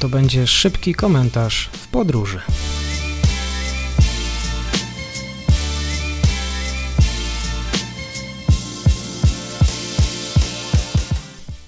To będzie szybki komentarz w podróży.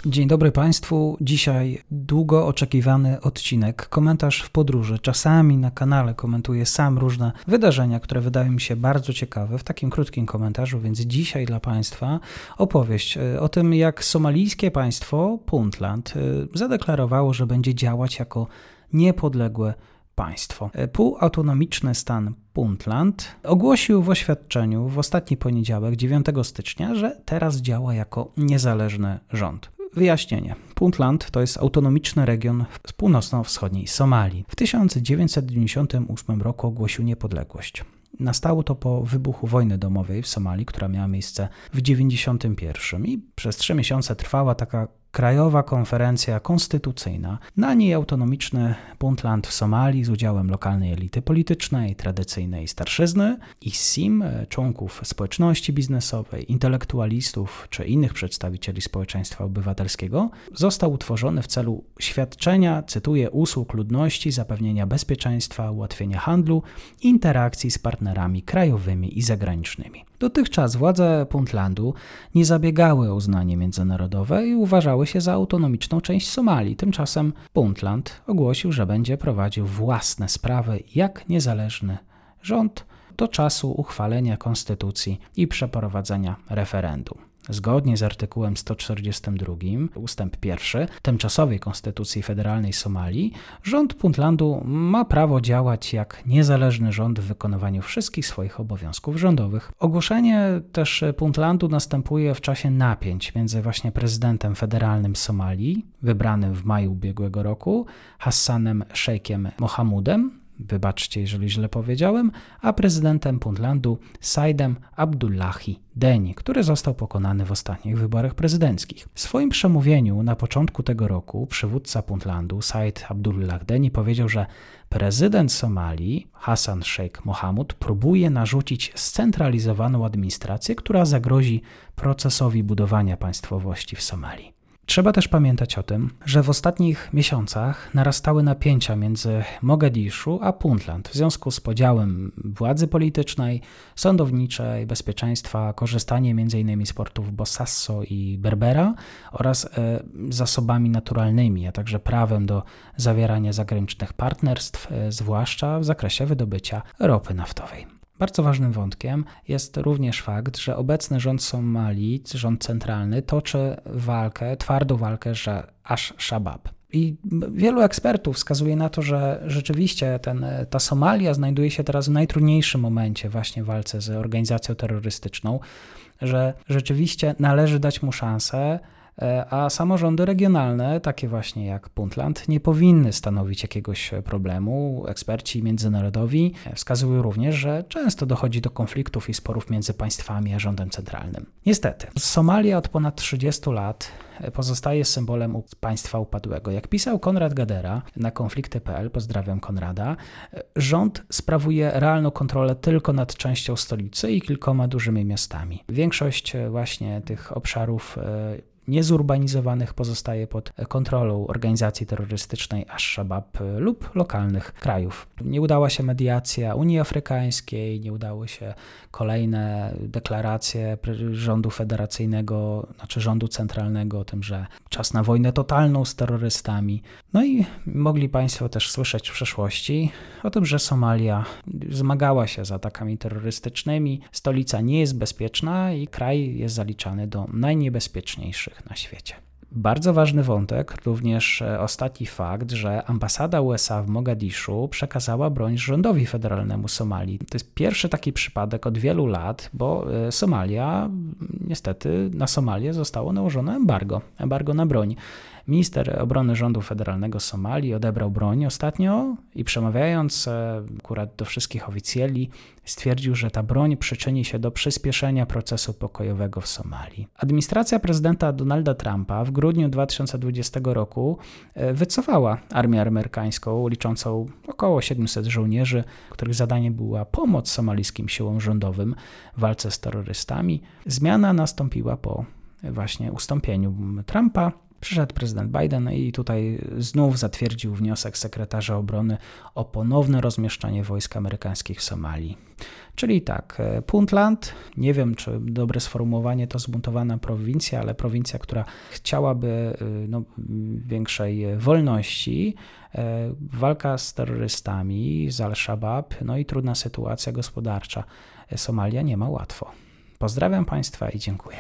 Dzień dobry Państwu. Dzisiaj długo oczekiwany odcinek, komentarz w podróży. Czasami na kanale komentuję sam różne wydarzenia, które wydają mi się bardzo ciekawe w takim krótkim komentarzu, więc dzisiaj dla Państwa opowieść e, o tym, jak somalijskie państwo Puntland e, zadeklarowało, że będzie działać jako niepodległe państwo. E, półautonomiczny stan Puntland ogłosił w oświadczeniu w ostatni poniedziałek, 9 stycznia, że teraz działa jako niezależny rząd. Wyjaśnienie. Puntland to jest autonomiczny region w północno-wschodniej Somalii. W 1998 roku ogłosił niepodległość. Nastało to po wybuchu wojny domowej w Somalii, która miała miejsce w 1991 i przez trzy miesiące trwała taka Krajowa Konferencja Konstytucyjna, na niej autonomiczny Puntland w Somalii z udziałem lokalnej elity politycznej, tradycyjnej starszyzny i SIM, członków społeczności biznesowej, intelektualistów czy innych przedstawicieli społeczeństwa obywatelskiego, został utworzony w celu świadczenia, cytuję, usług ludności, zapewnienia bezpieczeństwa, ułatwienia handlu interakcji z partnerami krajowymi i zagranicznymi. Dotychczas władze Puntlandu nie zabiegały o uznanie międzynarodowe i uważały się za autonomiczną część Somalii. Tymczasem Puntland ogłosił, że będzie prowadził własne sprawy jak niezależny rząd do czasu uchwalenia konstytucji i przeprowadzenia referendum. Zgodnie z artykułem 142 ustęp 1 tymczasowej Konstytucji Federalnej Somalii, rząd Puntlandu ma prawo działać jak niezależny rząd w wykonywaniu wszystkich swoich obowiązków rządowych. Ogłoszenie też Puntlandu następuje w czasie napięć między właśnie prezydentem federalnym Somalii, wybranym w maju ubiegłego roku, Hassanem Szejkiem Mohamudem, wybaczcie, jeżeli źle powiedziałem, a prezydentem Puntlandu Saidem Abdullahi Deni, który został pokonany w ostatnich wyborach prezydenckich. W swoim przemówieniu na początku tego roku przywódca Puntlandu Said Abdullah Deni powiedział, że prezydent Somalii Hassan Sheikh Mohamud próbuje narzucić scentralizowaną administrację, która zagrozi procesowi budowania państwowości w Somalii. Trzeba też pamiętać o tym, że w ostatnich miesiącach narastały napięcia między Mogadiszu a Puntland w związku z podziałem władzy politycznej, sądowniczej, bezpieczeństwa, korzystanie m.in. z portów Bosasso i Berbera oraz e, zasobami naturalnymi, a także prawem do zawierania zagranicznych partnerstw, e, zwłaszcza w zakresie wydobycia ropy naftowej. Bardzo ważnym wątkiem jest również fakt, że obecny rząd Somalii, rząd centralny, toczy walkę, twardą walkę, że aż Shabab. I wielu ekspertów wskazuje na to, że rzeczywiście ten, ta Somalia znajduje się teraz w najtrudniejszym momencie właśnie w walce z organizacją terrorystyczną, że rzeczywiście należy dać mu szansę a samorządy regionalne, takie właśnie jak Puntland, nie powinny stanowić jakiegoś problemu. Eksperci międzynarodowi wskazują również, że często dochodzi do konfliktów i sporów między państwami a rządem centralnym. Niestety, Somalia od ponad 30 lat pozostaje symbolem państwa upadłego. Jak pisał Konrad Gadera na konflikty.pl, pozdrawiam Konrada, rząd sprawuje realną kontrolę tylko nad częścią stolicy i kilkoma dużymi miastami. Większość właśnie tych obszarów e, niezurbanizowanych pozostaje pod kontrolą organizacji terrorystycznej Ash-Shabaab lub lokalnych krajów. Nie udała się mediacja Unii Afrykańskiej, nie udały się kolejne deklaracje rządu federacyjnego, znaczy rządu centralnego o tym, że czas na wojnę totalną z terrorystami. No i mogli Państwo też słyszeć w przeszłości o tym, że Somalia zmagała się z atakami terrorystycznymi, stolica nie jest bezpieczna i kraj jest zaliczany do najniebezpieczniejszych na świecie. Bardzo ważny wątek, również e, ostatni fakt, że ambasada USA w Mogadiszu przekazała broń rządowi federalnemu Somalii. To jest pierwszy taki przypadek od wielu lat, bo e, Somalia, niestety na Somalię zostało nałożone embargo, embargo na broń. Minister obrony rządu federalnego Somalii odebrał broń ostatnio i przemawiając e, akurat do wszystkich oficjeli, stwierdził, że ta broń przyczyni się do przyspieszenia procesu pokojowego w Somalii. Administracja prezydenta Donalda Trumpa w grudniu 2020 roku e, wycofała armię amerykańską liczącą około 700 żołnierzy, których zadaniem była pomoc somalijskim siłom rządowym w walce z terrorystami. Zmiana nastąpiła po właśnie ustąpieniu Trumpa Przyszedł prezydent Biden i tutaj znów zatwierdził wniosek sekretarza obrony o ponowne rozmieszczanie wojsk amerykańskich w Somalii. Czyli tak, e, Puntland, nie wiem czy dobre sformułowanie to zbuntowana prowincja, ale prowincja, która chciałaby e, no, większej wolności, e, walka z terrorystami, z Al-Shabaab, no i trudna sytuacja gospodarcza. Somalia nie ma łatwo. Pozdrawiam Państwa i dziękuję.